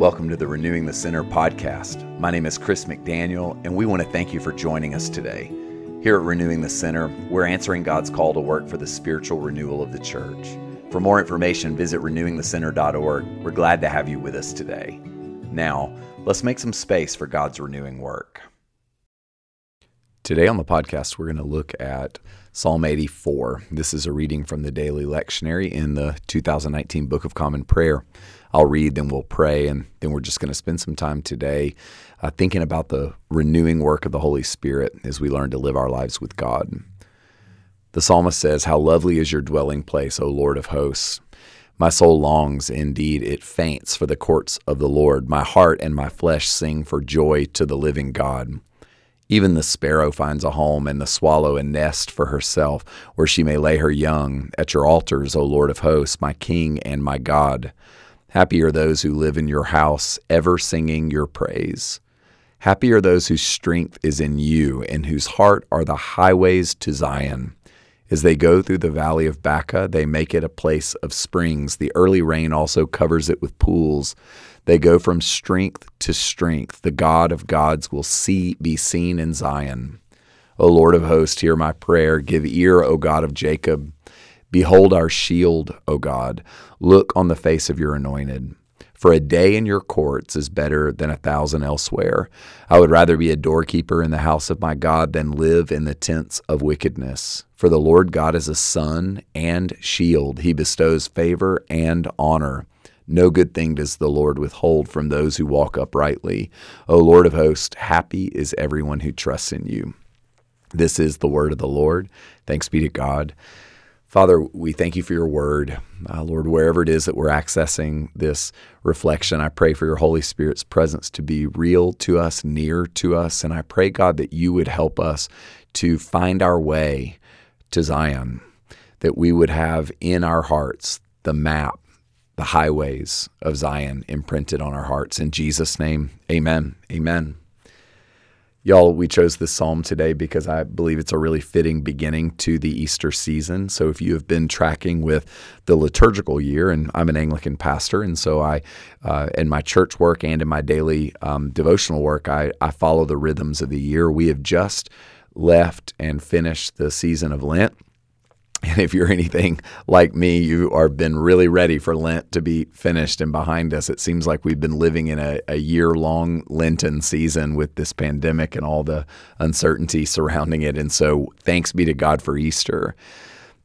Welcome to the Renewing the Center podcast. My name is Chris McDaniel, and we want to thank you for joining us today. Here at Renewing the Center, we're answering God's call to work for the spiritual renewal of the church. For more information, visit renewingthecenter.org. We're glad to have you with us today. Now, let's make some space for God's renewing work. Today on the podcast, we're going to look at Psalm 84. This is a reading from the daily lectionary in the 2019 Book of Common Prayer. I'll read, then we'll pray, and then we're just going to spend some time today uh, thinking about the renewing work of the Holy Spirit as we learn to live our lives with God. The psalmist says, How lovely is your dwelling place, O Lord of hosts! My soul longs, indeed, it faints for the courts of the Lord. My heart and my flesh sing for joy to the living God. Even the sparrow finds a home, and the swallow a nest for herself, where she may lay her young. At your altars, O Lord of hosts, my King and my God. Happy are those who live in your house, ever singing your praise. Happy are those whose strength is in you, and whose heart are the highways to Zion. As they go through the valley of Baca, they make it a place of springs. The early rain also covers it with pools. They go from strength to strength. The God of gods will see be seen in Zion. O Lord of hosts, hear my prayer. Give ear, O God of Jacob. Behold our shield, O God. Look on the face of your anointed. For a day in your courts is better than a thousand elsewhere. I would rather be a doorkeeper in the house of my God than live in the tents of wickedness. For the Lord God is a sun and shield. He bestows favor and honor. No good thing does the Lord withhold from those who walk uprightly. O Lord of hosts, happy is everyone who trusts in you. This is the word of the Lord. Thanks be to God. Father, we thank you for your word. Uh, Lord, wherever it is that we're accessing this reflection, I pray for your Holy Spirit's presence to be real to us, near to us. And I pray, God, that you would help us to find our way to Zion, that we would have in our hearts the map, the highways of Zion imprinted on our hearts. In Jesus' name, amen. Amen. Y'all, we chose this psalm today because I believe it's a really fitting beginning to the Easter season. So, if you have been tracking with the liturgical year, and I'm an Anglican pastor, and so I, uh, in my church work and in my daily um, devotional work, I, I follow the rhythms of the year. We have just left and finish the season of Lent. And if you're anything like me, you are been really ready for Lent to be finished and behind us. It seems like we've been living in a, a year long Lenten season with this pandemic and all the uncertainty surrounding it. And so thanks be to God for Easter.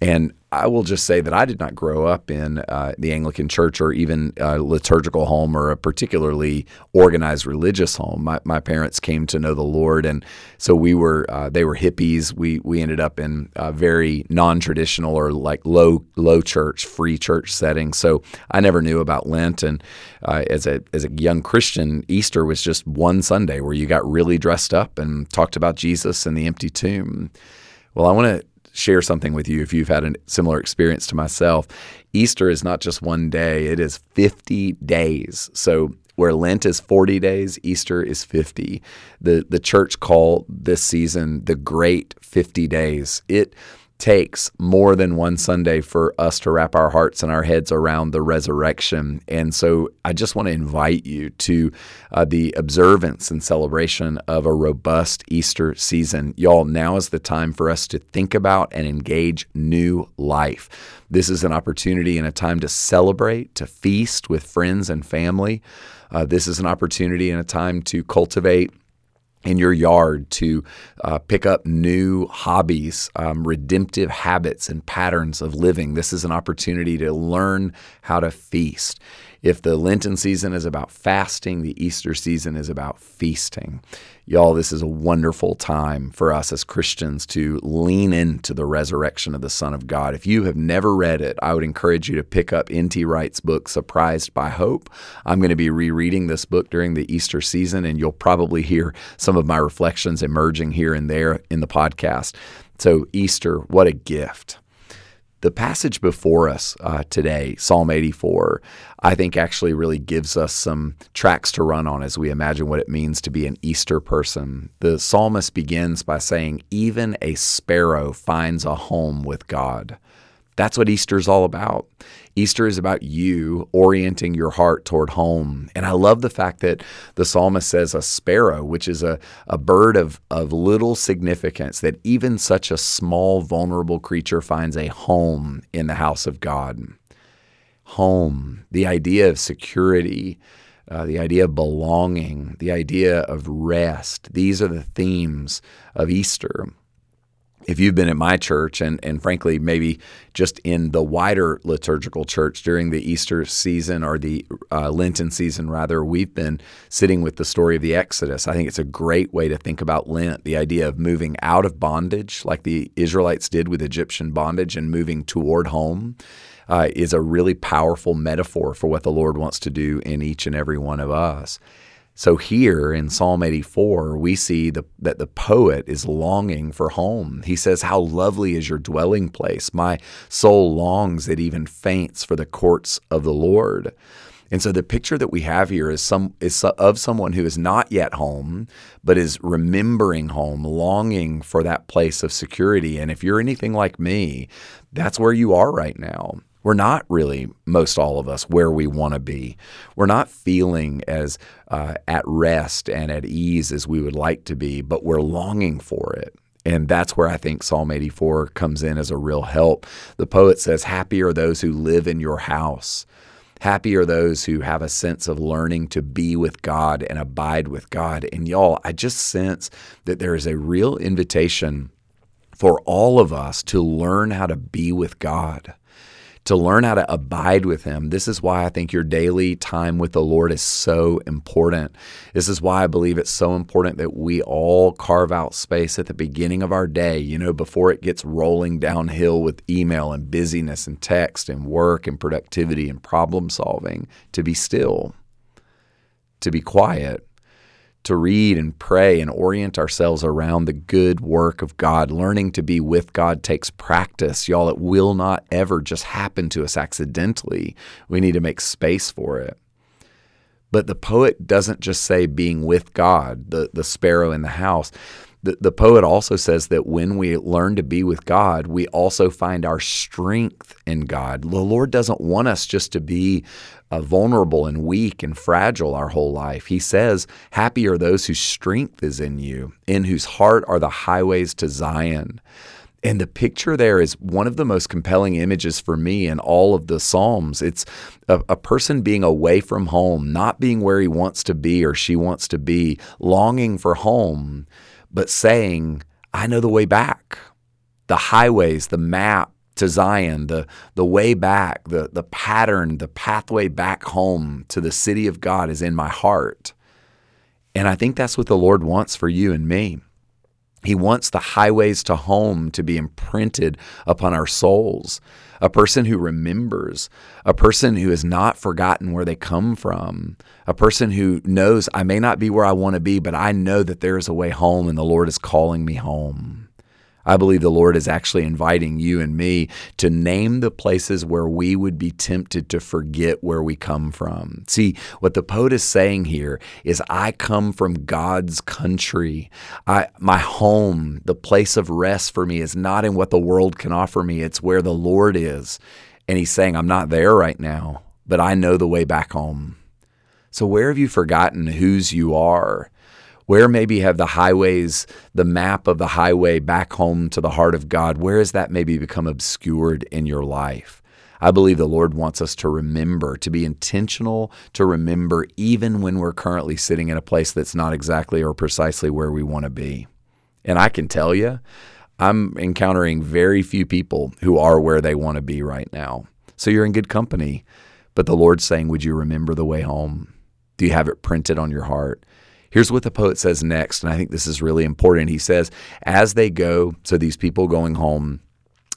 And I will just say that I did not grow up in uh, the Anglican church or even a liturgical home or a particularly organized religious home. My, my parents came to know the Lord, and so we were uh, they were hippies. We we ended up in a very non traditional or like low low church, free church setting. So I never knew about Lent, and uh, as a as a young Christian, Easter was just one Sunday where you got really dressed up and talked about Jesus and the empty tomb. Well, I want to share something with you if you've had a similar experience to myself. Easter is not just one day, it is 50 days. So where Lent is 40 days, Easter is 50. The the church call this season the great 50 days. It takes more than one Sunday for us to wrap our hearts and our heads around the resurrection. And so I just want to invite you to uh, the observance and celebration of a robust Easter season. Y'all, now is the time for us to think about and engage new life. This is an opportunity and a time to celebrate, to feast with friends and family. Uh, this is an opportunity and a time to cultivate in your yard to uh, pick up new hobbies, um, redemptive habits, and patterns of living. This is an opportunity to learn how to feast. If the Lenten season is about fasting, the Easter season is about feasting. Y'all, this is a wonderful time for us as Christians to lean into the resurrection of the Son of God. If you have never read it, I would encourage you to pick up N.T. Wright's book, Surprised by Hope. I'm going to be rereading this book during the Easter season, and you'll probably hear some of my reflections emerging here and there in the podcast. So, Easter, what a gift. The passage before us uh, today, Psalm 84, I think actually really gives us some tracks to run on as we imagine what it means to be an Easter person. The psalmist begins by saying, Even a sparrow finds a home with God. That's what Easter's all about. Easter is about you orienting your heart toward home. And I love the fact that the psalmist says a sparrow, which is a, a bird of, of little significance, that even such a small, vulnerable creature finds a home in the house of God. Home, the idea of security, uh, the idea of belonging, the idea of rest. These are the themes of Easter if you've been at my church and, and frankly maybe just in the wider liturgical church during the easter season or the uh, lenten season rather we've been sitting with the story of the exodus. I think it's a great way to think about lent the idea of moving out of bondage like the israelites did with egyptian bondage and moving toward home uh, is a really powerful metaphor for what the lord wants to do in each and every one of us so here in Psalm 84, we see the, that the poet is longing for home. He says, How lovely is your dwelling place! My soul longs, it even faints for the courts of the Lord. And so the picture that we have here is some is of someone who is not yet home, but is remembering home, longing for that place of security. And if you're anything like me, that's where you are right now we're not really, most all of us, where we want to be. We're not feeling as uh, at rest and at ease as we would like to be, but we're longing for it. And that's where I think Psalm 84 comes in as a real help. The poet says, Happy are those who live in your house. Happy are those who have a sense of learning to be with God and abide with God. And y'all, I just sense that there is a real invitation for all of us to learn how to be with God to learn how to abide with Him. This is why I think your daily time with the Lord is so important. This is why I believe it's so important that we all carve out space at the beginning of our day, you know, before it gets rolling downhill with email and busyness and text and work and productivity and problem solving, to be still, to be quiet to read and pray and orient ourselves around the good work of God. Learning to be with God takes practice. Y'all, it will not ever just happen to us accidentally. We need to make space for it. But the poet doesn't just say being with God, the, the sparrow in the house. The, the poet also says that when we learn to be with God, we also find our strength in God. The Lord doesn't want us just to be uh, vulnerable and weak and fragile our whole life. He says, Happy are those whose strength is in you, in whose heart are the highways to Zion. And the picture there is one of the most compelling images for me in all of the Psalms. It's a, a, person being away from home, not being where he wants to be or she wants to be, longing for home but saying, I know the way back. The highways, the map to Zion, the, the way back, the, the pattern, the pathway back home to the city of God is in my heart. And I think that's what the Lord wants for you and me. He wants the highways to home to be imprinted upon our souls. A person who remembers, a person who has not forgotten where they come from, a person who knows I may not be where I want to be, but I know that there is a way home and the Lord is calling me home. I believe the Lord is actually inviting you and me to name the places where we would be tempted to forget where we come from. See, what the poet is saying here is I come from God's country. I my home, the place of rest for me is not in what the world can offer me. It's where the Lord is. And he's saying I'm not there right now, but I know the way back home. So where have you forgotten whose you are? Where maybe have the highways, the map of the highway back home to the heart of God, where has that maybe become obscured in your life? I believe the Lord wants us to remember, to be intentional, to remember even when we're currently sitting in a place that's not exactly or precisely where we want to be. And I can tell you, I'm encountering very few people who are where they want to be right now. So you're in good company. But the Lord's saying, Would you remember the way home? Do you have it printed on your heart? Here's what the poet says next, and I think this is really important. He says, As they go, so these people going home,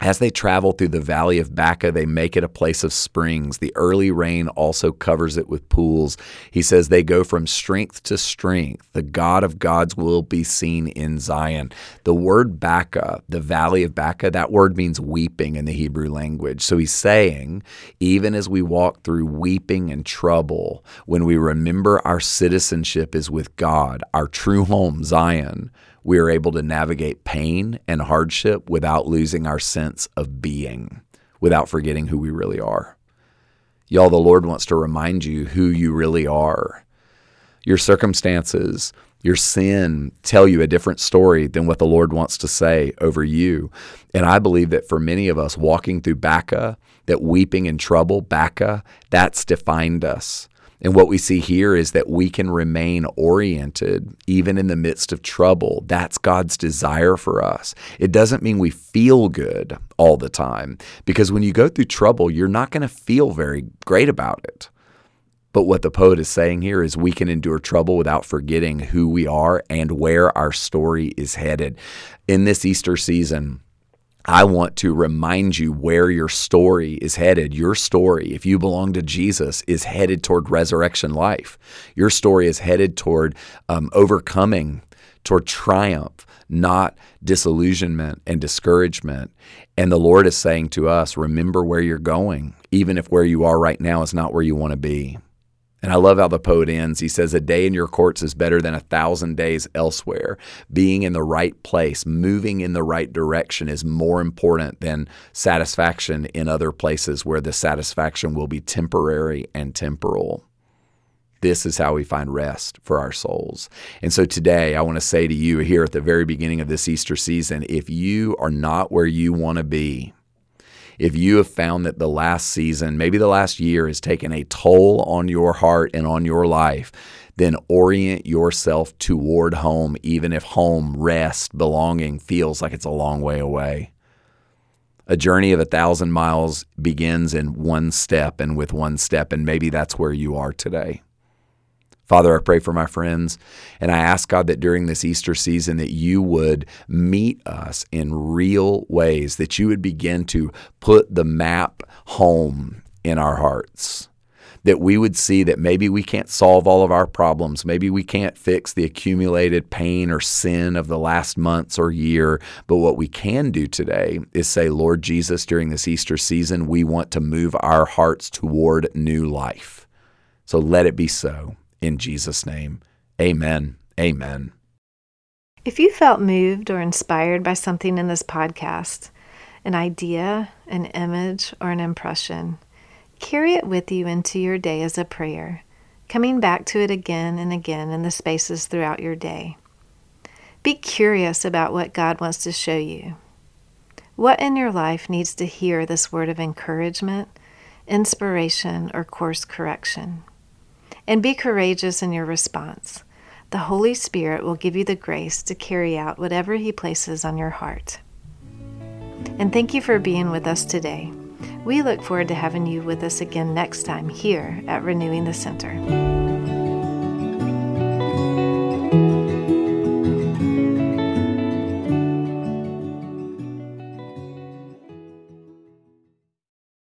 as they travel through the valley of Baca, they make it a place of springs. The early rain also covers it with pools. He says they go from strength to strength. The God of gods will be seen in Zion. The word Baca, the valley of Baca, that word means weeping in the Hebrew language. So he's saying, even as we walk through weeping and trouble, when we remember our citizenship is with God, our true home, Zion, we are able to navigate pain and hardship without losing our sense of being. without forgetting who we really are. Y'all, the Lord wants to remind you who you really are. Your circumstances, your sin tell you a different story than what the Lord wants to say over you. And I believe that for many of us walking through Baca, that weeping and trouble, Baca, that's defined us. And what we see here is that we can remain oriented even in the midst of trouble. That's God's desire for us. It doesn't mean we feel good all the time because when you go through trouble, you're not going to feel very great about it. But what the poet is saying here is we can endure trouble without forgetting who we are and where our story is headed. In this Easter season, I want to remind you where your story is headed. Your story, if you belong to Jesus, is headed toward resurrection life. Your story is headed toward um, overcoming, toward triumph, not disillusionment and discouragement. And the Lord is saying to us, remember where you're going, even if where you are right now is not where you want to be. And I love how the poet ends. He says, A day in your courts is better than a thousand days elsewhere. Being in the right place, moving in the right direction is more important than satisfaction in other places where the satisfaction will be temporary and temporal. This is how we find rest for our souls. And so today, I want to say to you here at the very beginning of this Easter season if you are not where you want to be, if you have found that the last season, maybe the last year, has taken a toll on your heart and on your life, then orient yourself toward home, even if home, rest, belonging feels like it's a long way away. A journey of a thousand miles begins in one step and with one step, and maybe that's where you are today. Father, I pray for my friends, and I ask God that during this Easter season that you would meet us in real ways, that you would begin to put the map home in our hearts. That we would see that maybe we can't solve all of our problems. Maybe we can't fix the accumulated pain or sin of the last months or year. But what we can do today is say, Lord Jesus, during this Easter season, we want to move our hearts toward new life. So let it be so. In Jesus' name, amen. Amen. If you felt moved or inspired by something in this podcast, an idea, an image, or an impression, carry it with you into your day as a prayer, coming back to it again and again in the spaces throughout your day. Be curious about what God wants to show you. What in your life needs to hear this word of encouragement, inspiration, or course correction? And be courageous in your response. The Holy Spirit will give you the grace to carry out whatever He places on your heart. And thank you for being with us today. We look forward to having you with us again next time here at Renewing the Center.